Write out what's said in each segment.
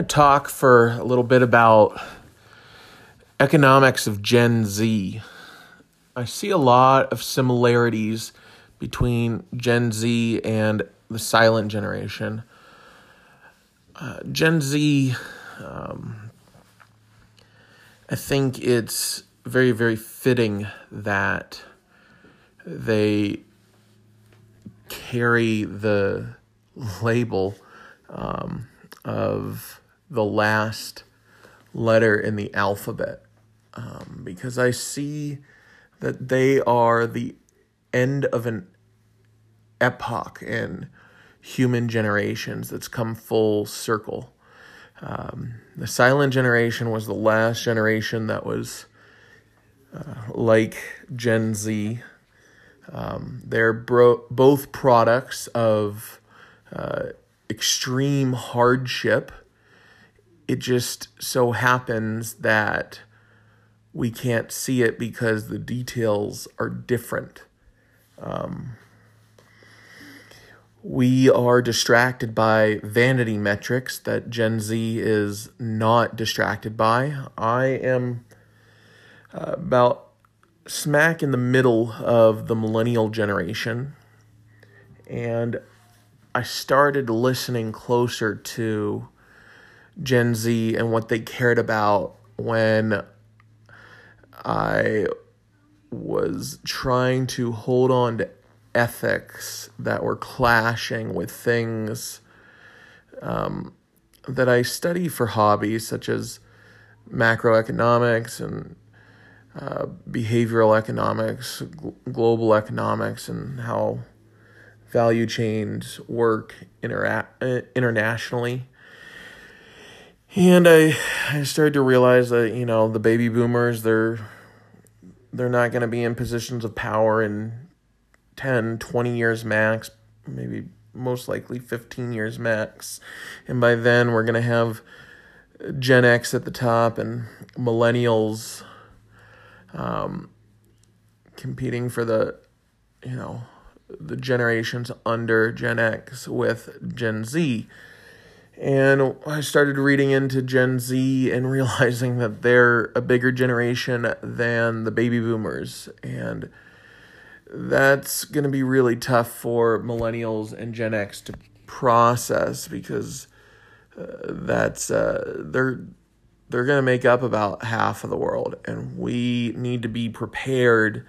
to talk for a little bit about economics of Gen Z. I see a lot of similarities between Gen Z and the silent generation. Uh, Gen Z, um, I think it's very, very fitting that they carry the label um, of the last letter in the alphabet um, because I see that they are the end of an epoch in human generations that's come full circle. Um, the silent generation was the last generation that was uh, like Gen Z. Um, they're bro- both products of uh, extreme hardship. It just so happens that we can't see it because the details are different. Um, we are distracted by vanity metrics that Gen Z is not distracted by. I am uh, about smack in the middle of the millennial generation, and I started listening closer to Gen Z and what they cared about when I was trying to hold on to ethics that were clashing with things um, that I study for hobbies, such as macroeconomics and uh, behavioral economics, gl- global economics, and how value chains work intera- internationally. And I, I started to realize that you know the baby boomers they're they're not going to be in positions of power in 10, 20 years max, maybe most likely 15 years max. And by then, we're going to have Gen X at the top and millennials um, competing for the, you know, the generations under Gen X with Gen Z. And I started reading into Gen Z and realizing that they're a bigger generation than the baby boomers. And that's going to be really tough for millennials and Gen X to process because uh, that's uh, they're they're going to make up about half of the world and we need to be prepared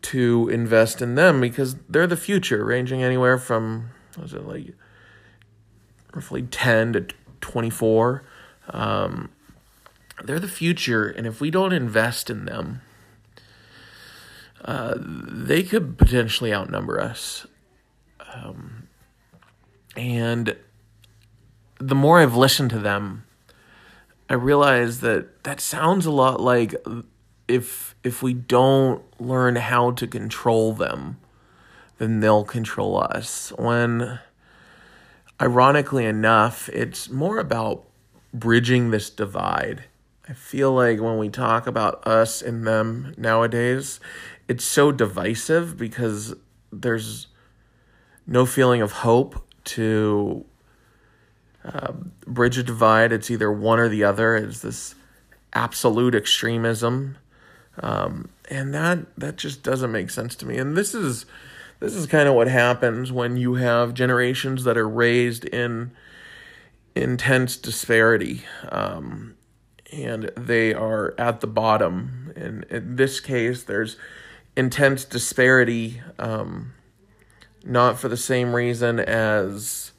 to invest in them because they're the future ranging anywhere from was it like roughly 10 to 24 um, they're the future and if we don't invest in them uh, they could potentially outnumber us. Um, and the more I've listened to them, I realize that that sounds a lot like if if we don't learn how to control them, then they'll control us. When ironically enough, it's more about bridging this divide. I feel like when we talk about us and them nowadays, it's so divisive because there's no feeling of hope to uh, bridge a divide. It's either one or the other. It's this absolute extremism, um, and that that just doesn't make sense to me. And this is this is kind of what happens when you have generations that are raised in intense disparity. Um, and they are at the bottom. And in this case, there's intense disparity, um, not for the same reason as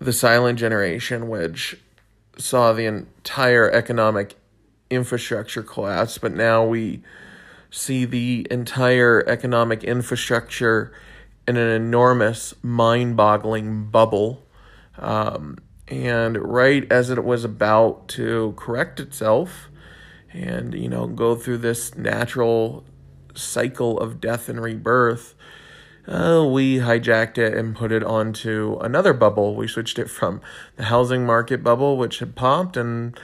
the silent generation, which saw the entire economic infrastructure collapse, but now we see the entire economic infrastructure in an enormous, mind boggling bubble. Um, and right as it was about to correct itself and, you know, go through this natural cycle of death and rebirth, uh, we hijacked it and put it onto another bubble. We switched it from the housing market bubble, which had popped, and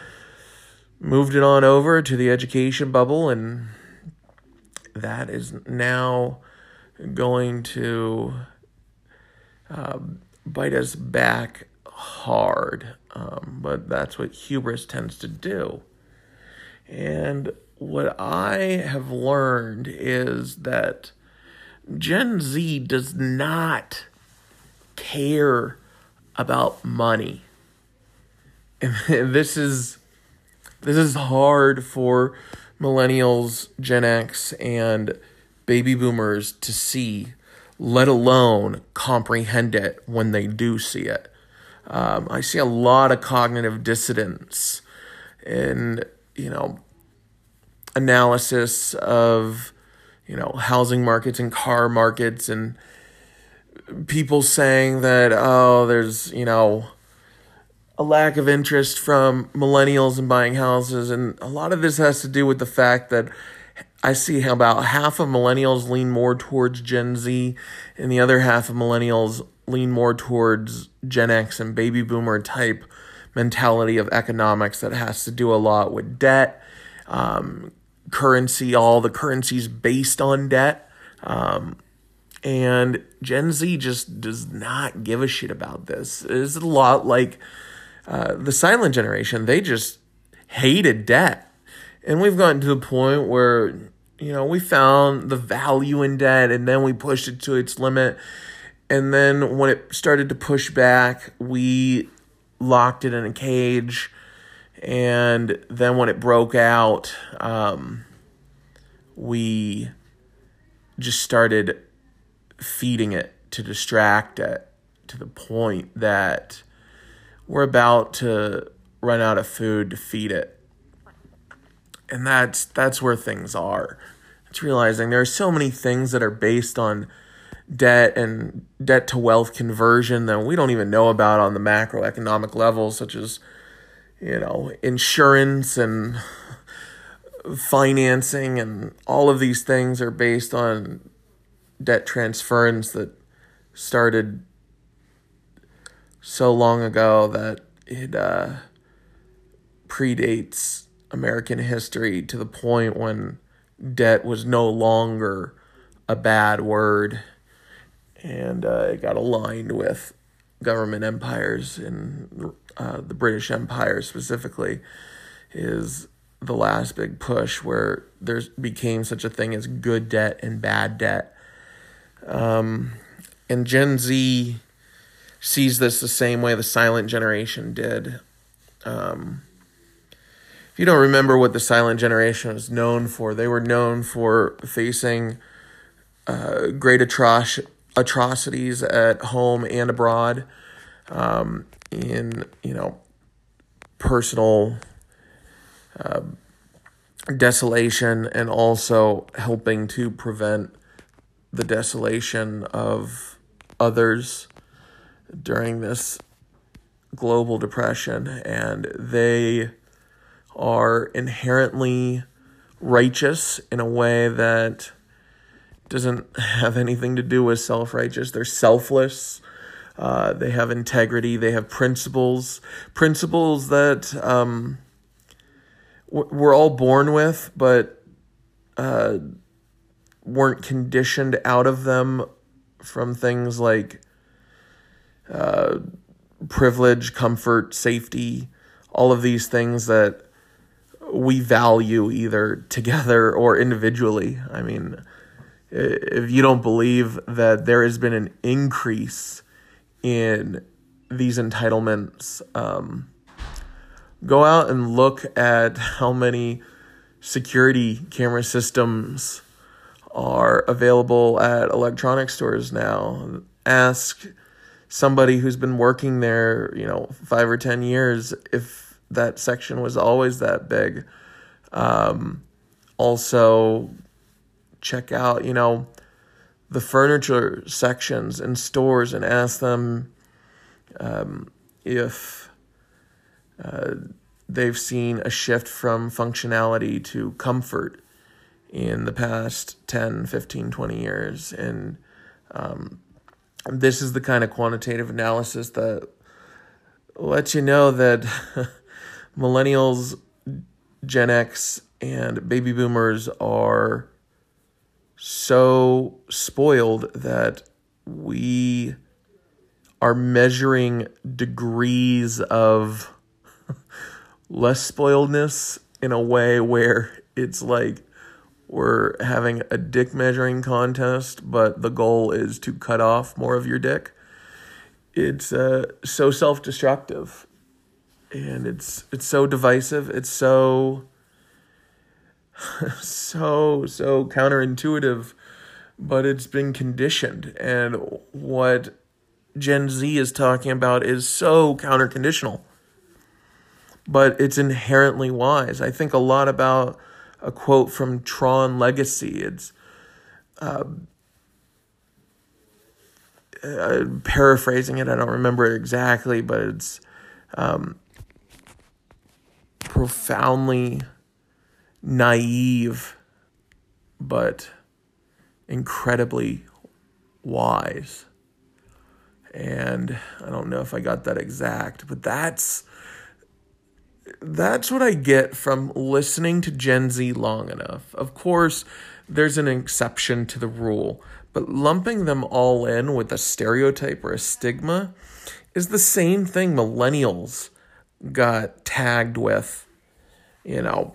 moved it on over to the education bubble, and that is now going to uh, bite us back hard, um, but that's what hubris tends to do. And what I have learned is that Gen Z does not care about money. And this is this is hard for millennials, Gen X and baby boomers to see, let alone comprehend it when they do see it. Um, I see a lot of cognitive dissonance in, you know, analysis of, you know, housing markets and car markets and people saying that, oh, there's, you know, a lack of interest from millennials in buying houses. And a lot of this has to do with the fact that I see how about half of millennials lean more towards Gen Z, and the other half of millennials lean more towards Gen X and baby boomer type mentality of economics that has to do a lot with debt, um, currency, all the currencies based on debt. Um, and Gen Z just does not give a shit about this. It's a lot like uh, the silent generation. They just hated debt. And we've gotten to the point where, you know, we found the value in debt and then we pushed it to its limit and then when it started to push back, we locked it in a cage. And then when it broke out, um, we just started feeding it to distract it to the point that we're about to run out of food to feed it. And that's that's where things are. It's realizing there are so many things that are based on debt and debt to wealth conversion that we don't even know about on the macroeconomic level, such as, you know, insurance and financing and all of these things are based on debt transference that started so long ago that it uh, predates American history to the point when debt was no longer a bad word and uh, it got aligned with government empires and uh, the British Empire specifically is the last big push where there became such a thing as good debt and bad debt. Um, and Gen Z sees this the same way the silent generation did. Um, if you don't remember what the silent generation was known for, they were known for facing uh, great atroc- atrocities at home and abroad um, in you know personal uh, desolation and also helping to prevent the desolation of others during this global depression and they are inherently righteous in a way that doesn't have anything to do with self righteous. They're selfless. Uh, they have integrity. They have principles. Principles that um, we're all born with, but uh, weren't conditioned out of them from things like privilege, comfort, safety, all of these things that we value either together or individually. I mean, if you don't believe that there has been an increase in these entitlements, um, go out and look at how many security camera systems are available at electronic stores now. Ask somebody who's been working there, you know, five or 10 years if that section was always that big. Um, also, check out, you know, the furniture sections in stores and ask them um, if uh, they've seen a shift from functionality to comfort in the past 10, 15, 20 years. And um, this is the kind of quantitative analysis that lets you know that millennials, Gen X, and baby boomers are so spoiled that we are measuring degrees of less spoiledness in a way where it's like we're having a dick measuring contest, but the goal is to cut off more of your dick. It's uh, so self destructive and it's it's so divisive. It's so so so counterintuitive, but it's been conditioned. And what Gen Z is talking about is so counterconditional, but it's inherently wise. I think a lot about a quote from Tron Legacy. It's uh, uh, paraphrasing it. I don't remember it exactly, but it's um, profoundly naive, but incredibly wise. And I don't know if I got that exact, but that's that's what I get from listening to Gen Z long enough. Of course, there's an exception to the rule, but lumping them all in with a stereotype or a stigma is the same thing millennials got tagged with, you know,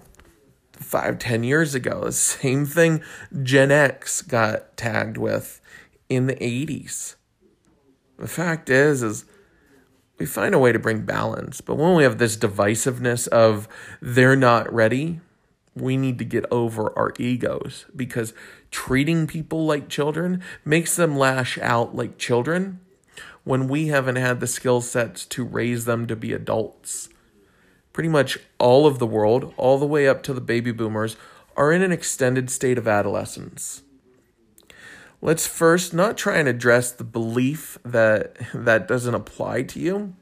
five, ten years ago. The same thing Gen X got tagged with in the 80s. The fact is, is we find a way to bring balance. But when we have this divisiveness of they're not ready, we need to get over our egos because treating people like children makes them lash out like children when we haven't had the skill sets to raise them to be adults. Pretty much all of the world, all the way up to the baby boomers, are in an extended state of adolescence. Let's first not try and address the belief that that doesn't apply to you,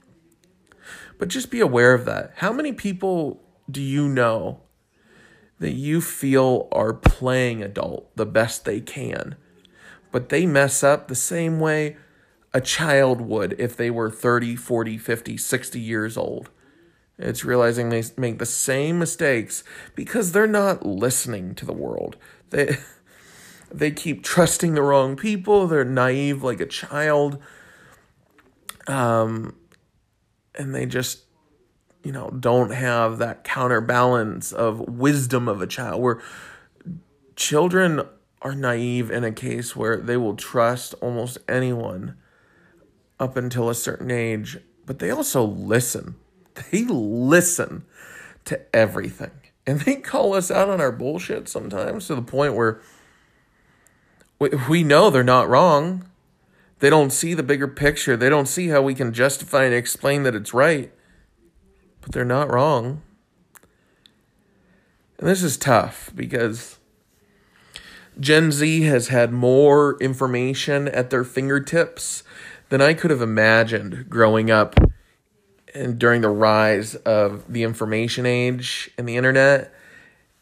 but just be aware of that. How many people do you know that you feel are playing adult the best they can, but they mess up the same way a child would if they were 30, 40, 50, 60 years old? It's realizing they make the same mistakes because they're not listening to the world. They they keep trusting the wrong people. They're naive like a child. Um, and they just, you know, don't have that counterbalance of wisdom of a child. Where children are naive in a case where they will trust almost anyone up until a certain age, but they also listen. They listen to everything. And they call us out on our bullshit sometimes to the point where we know they're not wrong. They don't see the bigger picture. They don't see how we can justify and explain that it's right. But they're not wrong. And this is tough because Gen Z has had more information at their fingertips than I could have imagined growing up and during the rise of the information age and the internet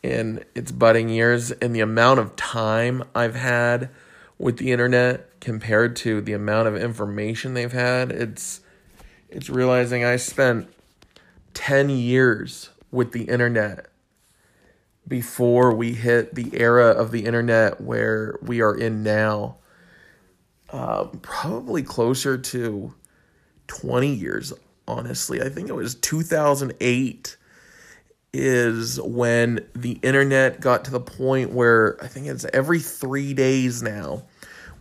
in its budding years and the amount of time I've had with the internet compared to the amount of information they've had, it's it's realizing I spent 10 years with the internet before we hit the era of the internet where we are in now. Um, probably closer to 20 years, honestly. I think it was 2008 is when the internet got to the point where I think it's every three days now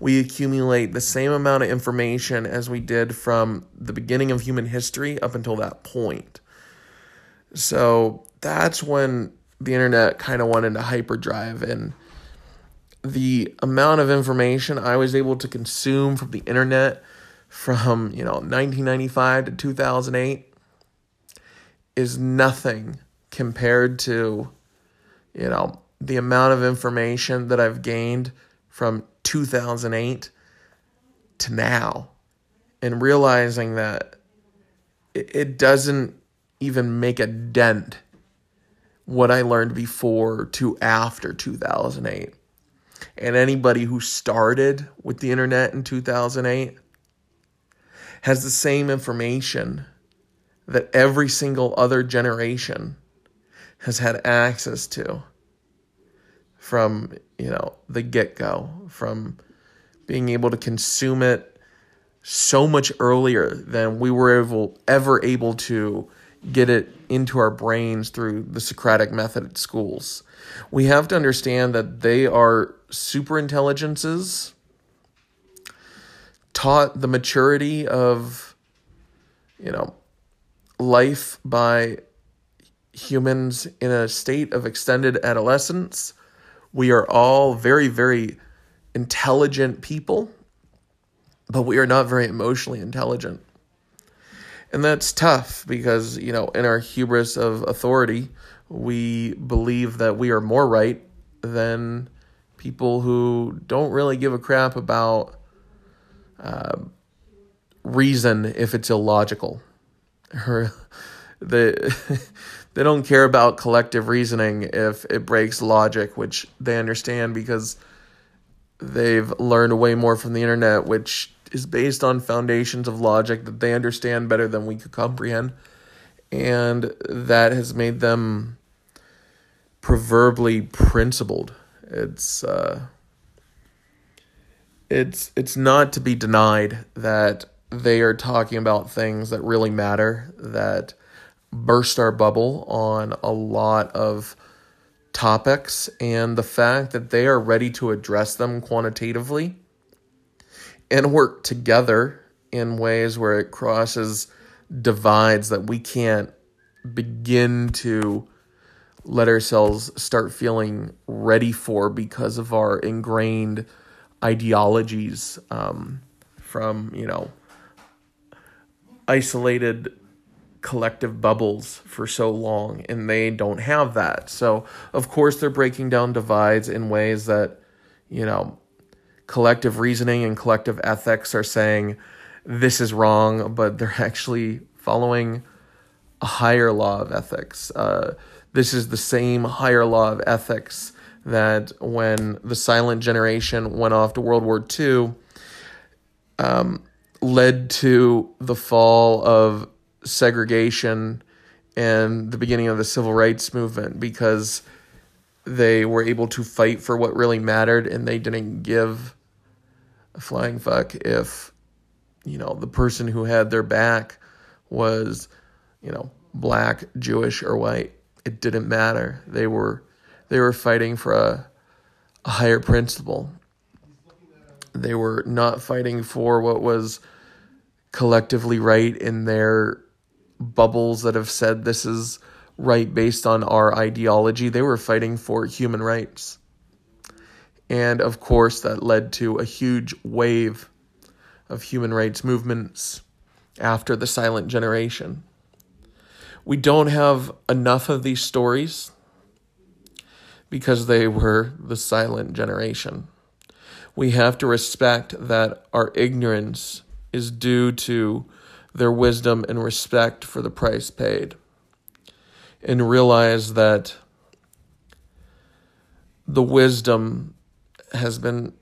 we accumulate the same amount of information as we did from the beginning of human history up until that point. So that's when the internet kind of went into hyperdrive and the amount of information I was able to consume from the internet from, you know, 1995 to 2008 is nothing compared to, you know, the amount of information that I've gained from 2008 to now and realizing that it, doesn't even make a dent what I learned before to after 2008. And anybody who started with the internet in 2008 has the same information that every single other generation has had access to from, you know, the get-go, from being able to consume it so much earlier than we were able, ever able to get it into our brains through the Socratic method at schools. We have to understand that they are super intelligences taught the maturity of you know life by humans in a state of extended adolescence. We are all very, very intelligent people, but we are not very emotionally intelligent. And that's tough because, you know, in our hubris of authority, we believe that we are more right than people who don't really give a crap about uh, reason if it's illogical. The they don't care about collective reasoning if it breaks logic, which they understand because they've learned way more from the internet, which is based on foundations of logic that they understand better than we could comprehend. And that has made them proverbially principled. It's uh, it's it's not to be denied that they are talking about things that really matter that burst our bubble on a lot of topics and the fact that they are ready to address them quantitatively and work together in ways where it crosses divides that we can't begin to let ourselves start feeling ready for because of our ingrained ideologies um, from you know isolated collective bubbles for so long and they don't have that. So, of course, they're breaking down divides in ways that, you know, collective reasoning and collective ethics are saying this is wrong, but they're actually following a higher law of ethics. Uh, this is the same higher law of ethics that when the silent generation went off to World War II, um, led to the fall of segregation and the beginning of the civil rights movement because they were able to fight for what really mattered and they didn't give a flying fuck if you know the person who had their back was you know black jewish or white. It didn't matter. They were they were fighting for a, a higher principle. They were not fighting for what was collectively right in their bubbles that have said this is right based on our ideology. They were fighting for human rights. And of course, that led to a huge wave of human rights movements after the silent generation. We don't have enough of these stories because they were the silent generation. We have to respect that our ignorance is due to their wisdom and respect for the price paid. And realize that the wisdom has been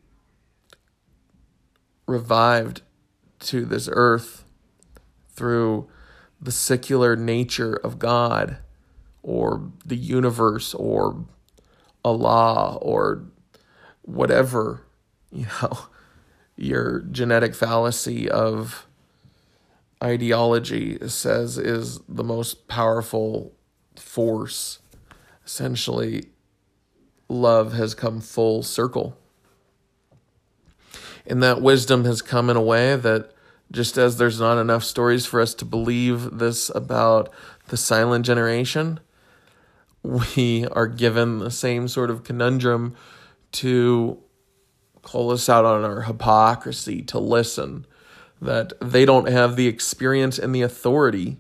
revived to this earth through the secular nature of God or the universe or Allah or whatever, you know, your genetic fallacy of ideology says is the most powerful force. Essentially, love has come full circle. And that wisdom has come in a way that just as there's not enough stories for us to believe this about the silent generation, we are given the same sort of conundrum to call us out on our hypocrisy, to listen that they don't have the experience and the authority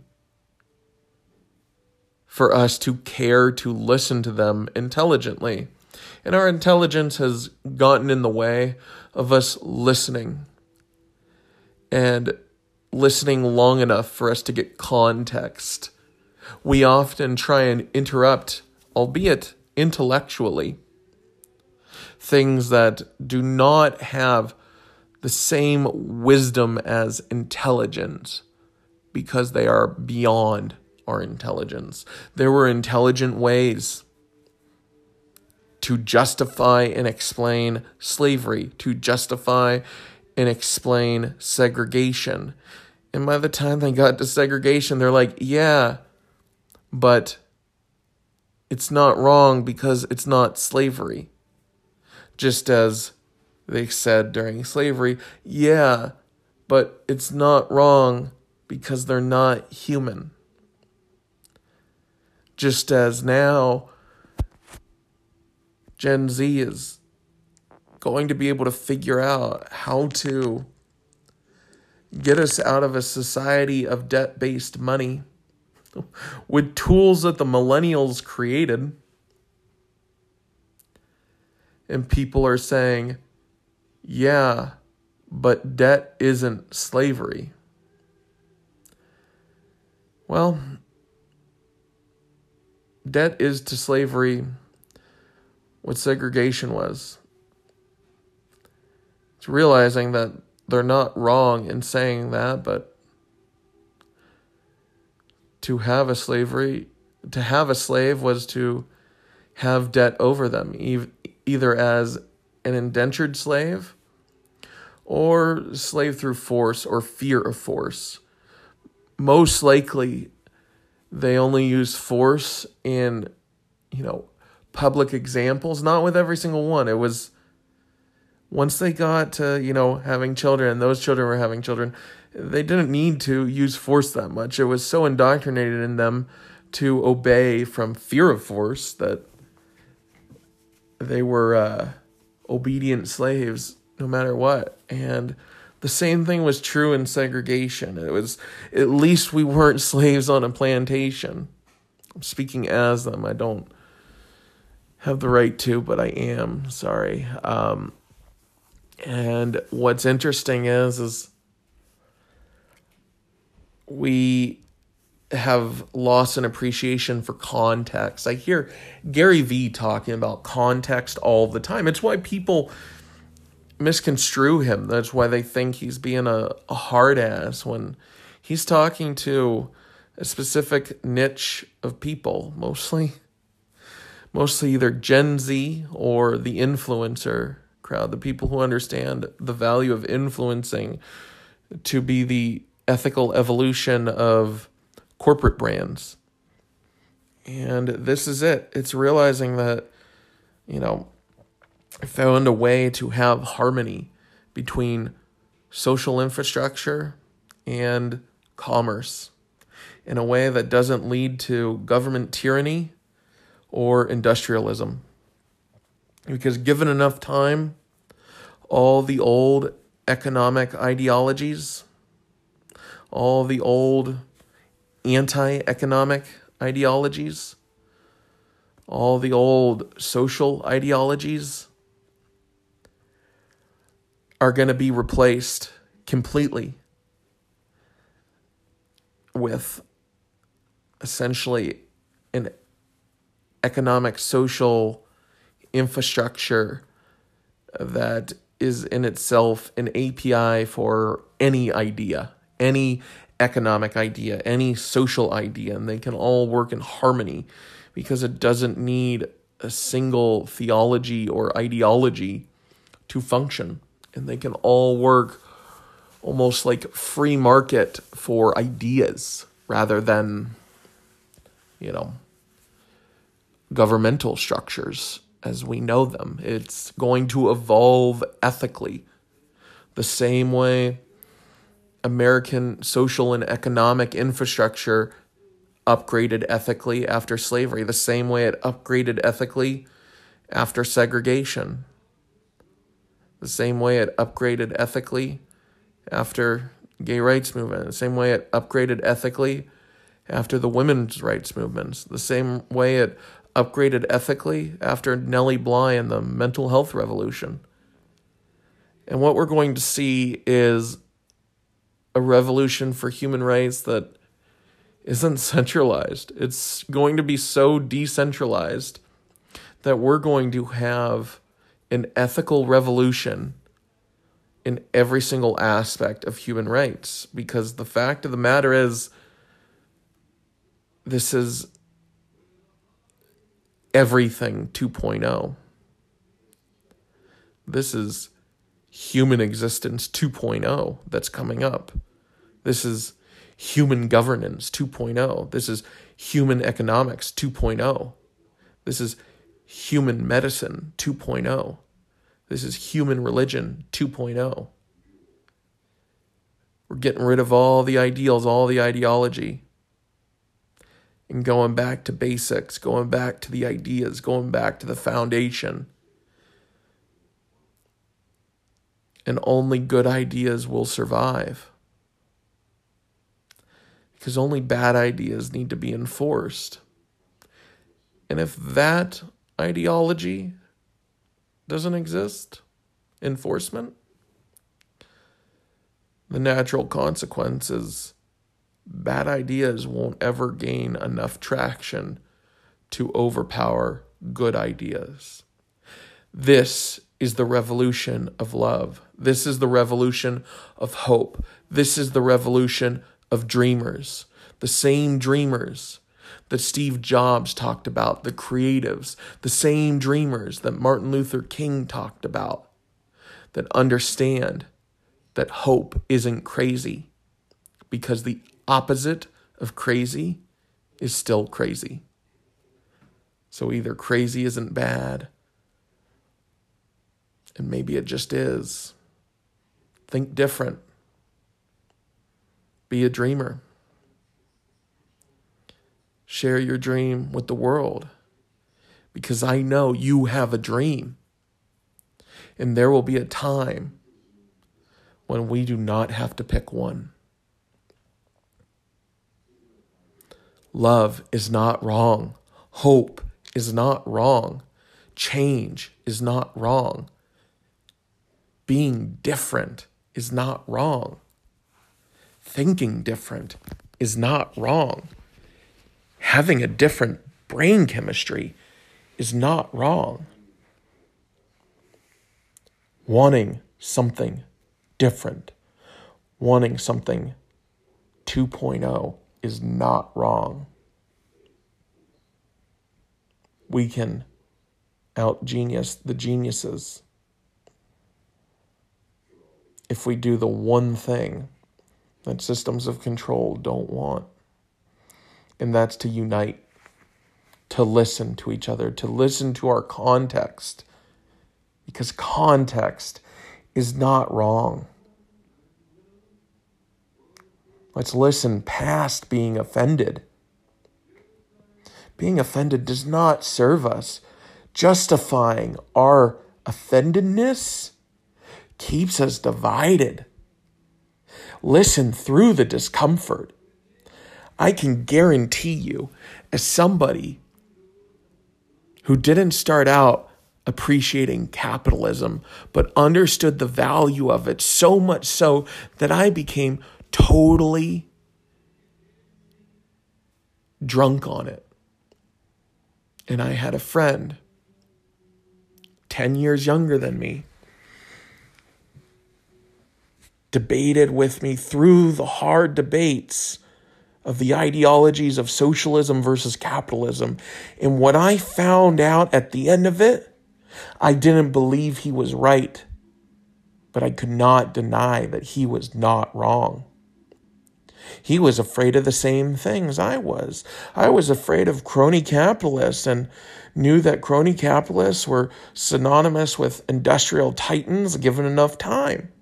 for us to care to listen to them intelligently. And our intelligence has gotten in the way of us listening and listening long enough for us to get context. We often try and interrupt, albeit intellectually, things that do not have the same wisdom as intelligence because they are beyond our intelligence. There were intelligent ways to justify and explain slavery, to justify and explain segregation. And by the time they got to segregation, they're like, yeah, but it's not wrong because it's not slavery. Just as they said during slavery, yeah, but it's not wrong because they're not human. Just as now, Gen Z is going to be able to figure out how to get us out of a society of debt based money with tools that the millennials created. And people are saying, yeah, but debt isn't slavery. Well, debt is to slavery what segregation was. It's realizing that they're not wrong in saying that, but to have a slavery, to have a slave was to have debt over them, either as an indentured slave or slave through force or fear of force. Most likely, they only use force in, you know, public examples, not with every single one. It was once they got to, you know, having children and those children were having children, they didn't need to use force that much. It was so indoctrinated in them to obey from fear of force that they were uh, obedient slaves no matter what. And the same thing was true in segregation. It was at least we weren't slaves on a plantation. I'm speaking as them. I don't have the right to, but I am. Sorry. Um, and what's interesting is is we have lost an appreciation for context. I hear Gary Vee talking about context all the time. It's why people misconstrue him. That's why they think he's being a, a hard ass when he's talking to a specific niche of people, mostly mostly either Gen Z or the influencer crowd, the people who understand the value of influencing to be the ethical evolution of corporate brands. And this is it. It's realizing that, you know, found a way to have harmony between social infrastructure and commerce in a way that doesn't lead to government tyranny or industrialism. Because given enough time, all the old economic ideologies, all the old anti economic ideologies, all the old social ideologies are going to be replaced completely with essentially an economic social infrastructure that is in itself an API for any idea, any economic idea, any social idea, and they can all work in harmony because it doesn't need a single theology or ideology to function. And they can all work almost like free market for ideas rather than, you know, governmental structures as we know them. It's going to evolve ethically the same way American social and economic infrastructure upgraded ethically after slavery, the same way it upgraded ethically after segregation, the same way it upgraded ethically after gay rights movement, the same way it upgraded ethically after the women's rights movements, the same way it upgraded ethically after Nellie Bly and the mental health revolution. And what we're going to see is a revolution for human rights that isn't centralized. It's going to be so decentralized that we're going to have an ethical revolution in every single aspect of human rights. Because the fact of the matter is, this is everything 2.0. This is human existence 2.0 that's coming up. This is human governance 2.0. This is human economics 2.0. This is human medicine 2.0. This is human religion 2.0. We're getting rid of all the ideals, all the ideology, and going back to basics, going back to the ideas, going back to the foundation. And only good ideas will survive. Because only bad ideas need to be enforced. And if that ideology doesn't exist, enforcement, the natural consequence is bad ideas won't ever gain enough traction to overpower good ideas. This is the revolution of love. This is the revolution of hope. This is the revolution of dreamers. The same dreamers that Steve Jobs talked about, the creatives, the same dreamers that Martin Luther King talked about, that understand that hope isn't crazy because the opposite of crazy is still crazy. So either crazy isn't bad, and maybe it just is. Think different. Be a dreamer. Share your dream with the world because I know you have a dream. And there will be a time when we do not have to pick one. Love is not wrong. Hope is not wrong. Change is not wrong. Being different is not wrong. Thinking different is not wrong. Having a different brain chemistry is not wrong. Wanting something different, wanting something 2.0 is not wrong. We can out genius the geniuses if we do the one thing that systems of control don't want. And that's to unite, to listen to each other, to listen to our context. Because context is not wrong. Let's listen past being offended. Being offended does not serve us. Justifying our offendedness keeps us divided. Listen through the discomfort. I can guarantee you, as somebody who didn't start out appreciating capitalism, but understood the value of it so much so that I became totally drunk on it. And I had a friend 10 years younger than me debated with me through the hard debates of the ideologies of socialism versus capitalism. And what I found out at the end of it, I didn't believe he was right, but I could not deny that he was not wrong. He was afraid of the same things I was. I was afraid of crony capitalists and knew that crony capitalists were synonymous with industrial titans given enough time.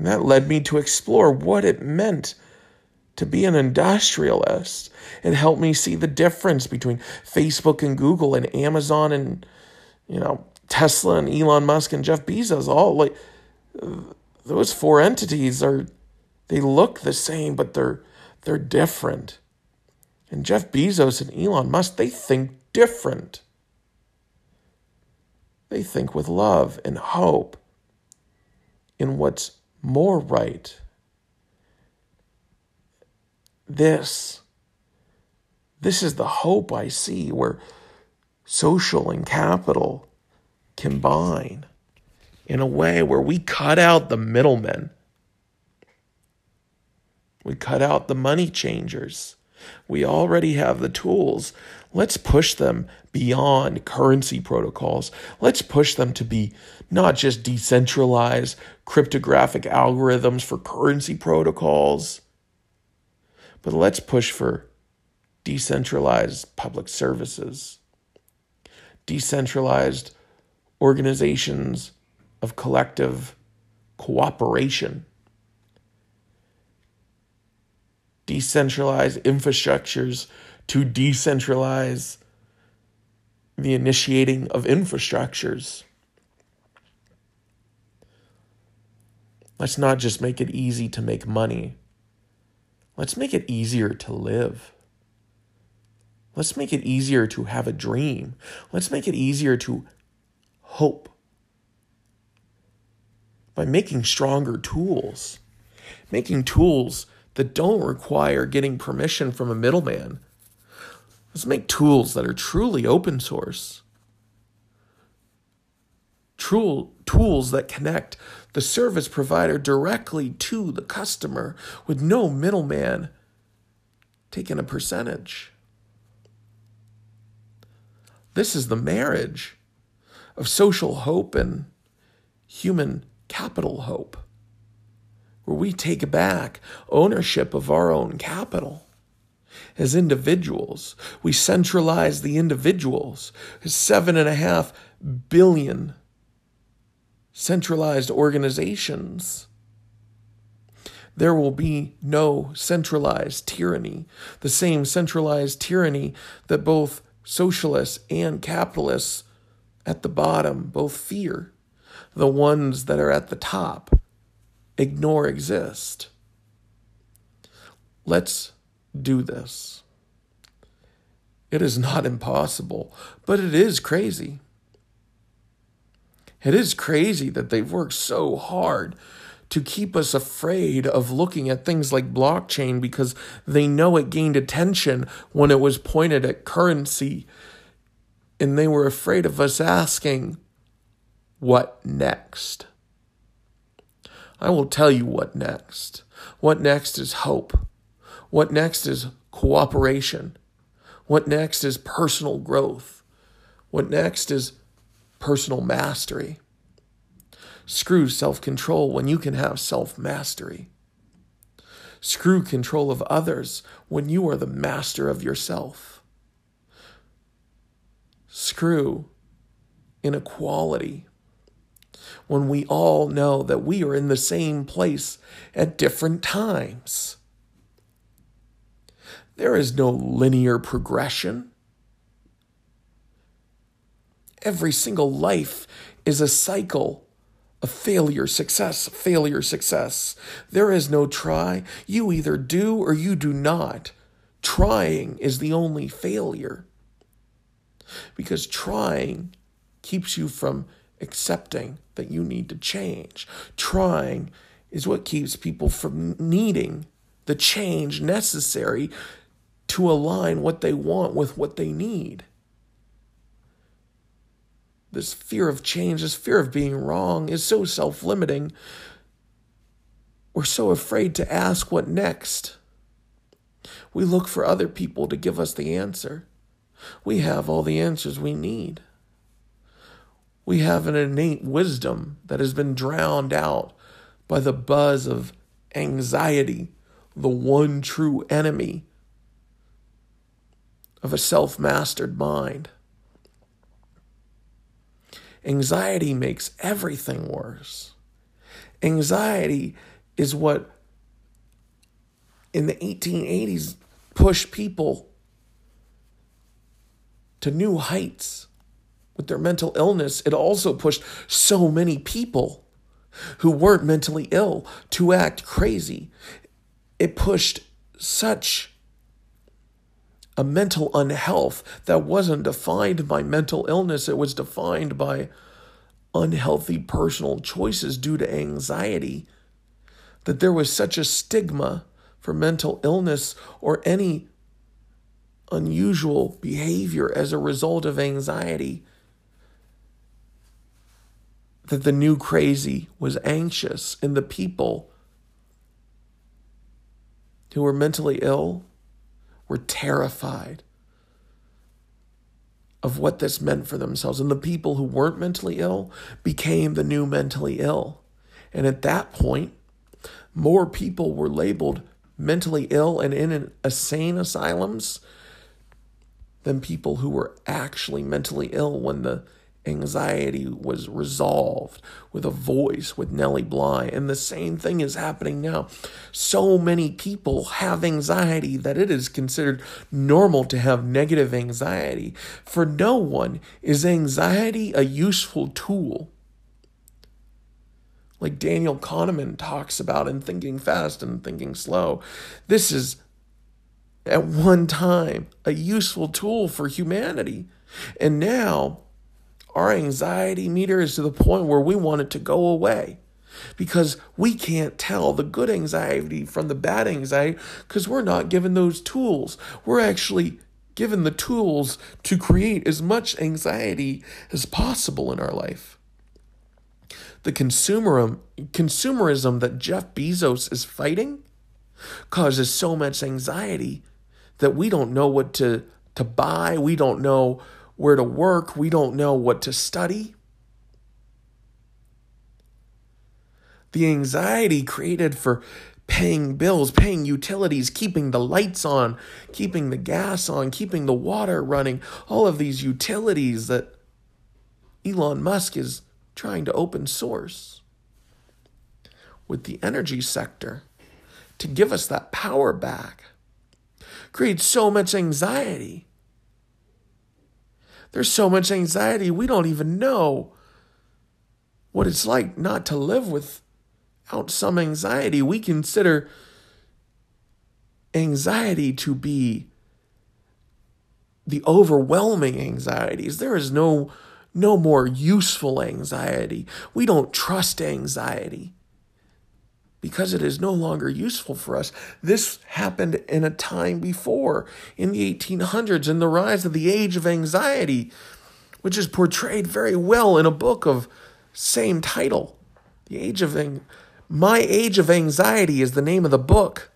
And that led me to explore what it meant to be an industrialist. It helped me see the difference between Facebook and Google and Amazon and, you know, Tesla and Elon Musk and Jeff Bezos. All like those four entities are they look the same, but they're they're different. And Jeff Bezos and Elon Musk, they think different. They think with love and hope in what's more right. This, this is the hope I see where social and capital combine in a way where we cut out the middlemen we cut out the money changers. We already have the tools. Let's push them beyond currency protocols. Let's push them to be not just decentralized cryptographic algorithms for currency protocols, but let's push for decentralized public services, decentralized organizations of collective cooperation, decentralized infrastructures to decentralize the initiating of infrastructures. Let's not just make it easy to make money. Let's make it easier to live. Let's make it easier to have a dream. Let's make it easier to hope by making stronger tools, making tools that don't require getting permission from a middleman. Let's make tools that are truly open source. True, tools that connect the service provider directly to the customer with no middleman taking a percentage. This is the marriage of social hope and human capital hope, where we take back ownership of our own capital. As individuals, we centralize the individuals. Seven and a half billion centralized organizations. There will be no centralized tyranny, the same centralized tyranny that both socialists and capitalists at the bottom both fear. The ones that are at the top ignore exist. Let's do this. It is not impossible, but it is crazy. It is crazy that they've worked so hard to keep us afraid of looking at things like blockchain because they know it gained attention when it was pointed at currency. And they were afraid of us asking, what next? I will tell you what next. What next is hope. What next is cooperation. What next is personal growth. What next is personal mastery. Screw self control when you can have self mastery. Screw control of others when you are the master of yourself. Screw inequality when we all know that we are in the same place at different times. There is no linear progression. Every single life is a cycle of failure, success, failure, success. There is no try. You either do or you do not. Trying is the only failure. Because trying keeps you from accepting that you need to change. Trying is what keeps people from needing the change necessary to align what they want with what they need this fear of change, this fear of being wrong is so self limiting. We're so afraid to ask what next. We look for other people to give us the answer. We have all the answers we need. We have an innate wisdom that has been drowned out by the buzz of anxiety, the one true enemy of a self mastered mind. Anxiety makes everything worse. Anxiety is what in the 1880s pushed people to new heights with their mental illness. It also pushed so many people who weren't mentally ill to act crazy. It pushed such a mental unhealth that wasn't defined by mental illness, it was defined by unhealthy personal choices due to anxiety. That there was such a stigma for mental illness or any unusual behavior as a result of anxiety. That the new crazy was anxious, and the people who were mentally ill were terrified of what this meant for themselves. And the people who weren't mentally ill became the new mentally ill. And at that point, more people were labeled mentally ill and in insane asylums than people who were actually mentally ill when the anxiety was resolved with a voice with Nellie Bly. And the same thing is happening now. So many people have anxiety that it is considered normal to have negative anxiety. For no one is anxiety a useful tool. Like Daniel Kahneman talks about in Thinking Fast and Thinking Slow. This is at one time a useful tool for humanity. And now our anxiety meter is to the point where we want it to go away because we can't tell the good anxiety from the bad anxiety because we're not given those tools. We're actually given the tools to create as much anxiety as possible in our life. The consumerism, consumerism that Jeff Bezos is fighting causes so much anxiety that we don't know what to, to buy. We don't know where to work. We don't know what to study. The anxiety created for paying bills, paying utilities, keeping the lights on, keeping the gas on, keeping the water running, all of these utilities that Elon Musk is trying to open source with the energy sector to give us that power back creates so much anxiety. There's so much anxiety, we don't even know what it's like not to live without some anxiety. We consider anxiety to be the overwhelming anxieties. There is no no more useful anxiety. We don't trust anxiety because it is no longer useful for us. This happened in a time before, in the 1800s, in the rise of the age of anxiety, which is portrayed very well in a book of same title. The age of My Age of Anxiety is the name of the book.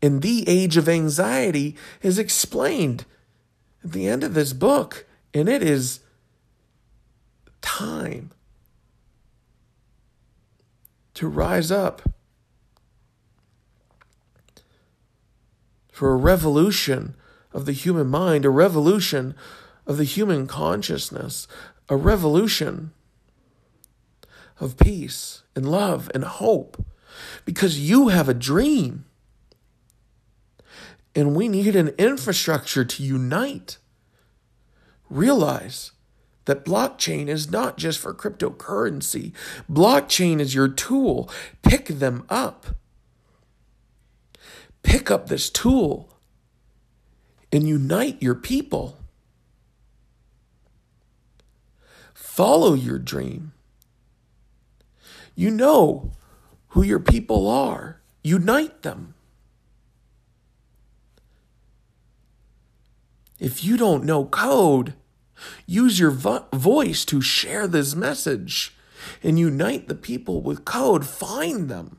And the age of anxiety is explained at the end of this book, and it is time to rise up for a revolution of the human mind, a revolution of the human consciousness, a revolution of peace and love and hope because you have a dream. And we need an infrastructure to unite. Realize that blockchain is not just for cryptocurrency, blockchain is your tool. Pick them up pick up this tool and unite your people. Follow your dream. You know who your people are, unite them. If you don't know code, use your vo- voice to share this message and unite the people with code. Find them.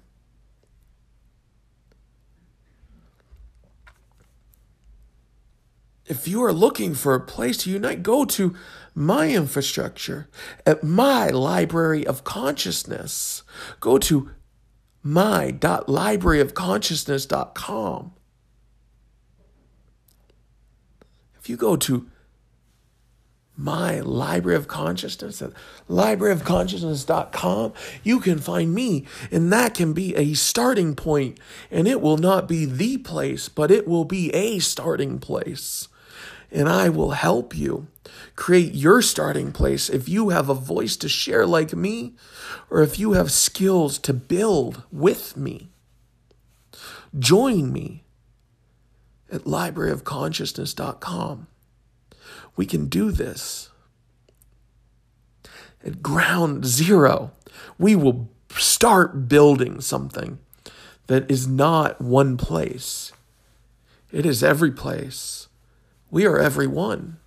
If you are looking for a place to unite, go to my infrastructure at my library of consciousness. Go to my.libraryofconsciousness.com. If you go to my library of consciousness at libraryofconsciousness.com you can find me and that can be a starting point and it will not be the place but it will be a starting place and I will help you create your starting place if you have a voice to share like me, or if you have skills to build with me. Join me at libraryofconsciousness.com. We can do this. At ground zero, we will start building something that is not one place, it is every place. We are every one.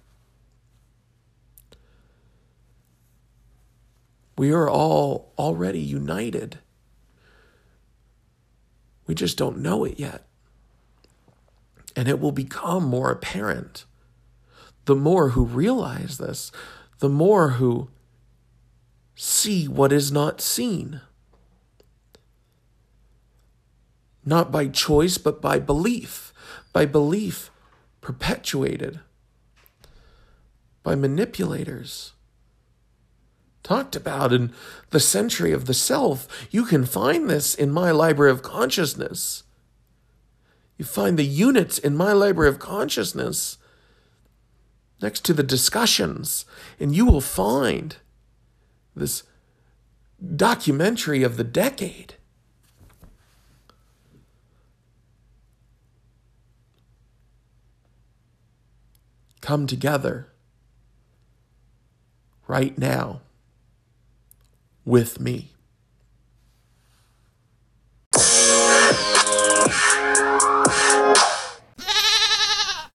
We are all already united. We just don't know it yet. And it will become more apparent. The more who realize this, the more who see what is not seen. Not by choice, but by belief. By belief perpetuated by manipulators. Talked about in the century of the self. You can find this in my library of consciousness. You find the units in my library of consciousness next to the discussions, and you will find this documentary of the decade. Come together right now with me.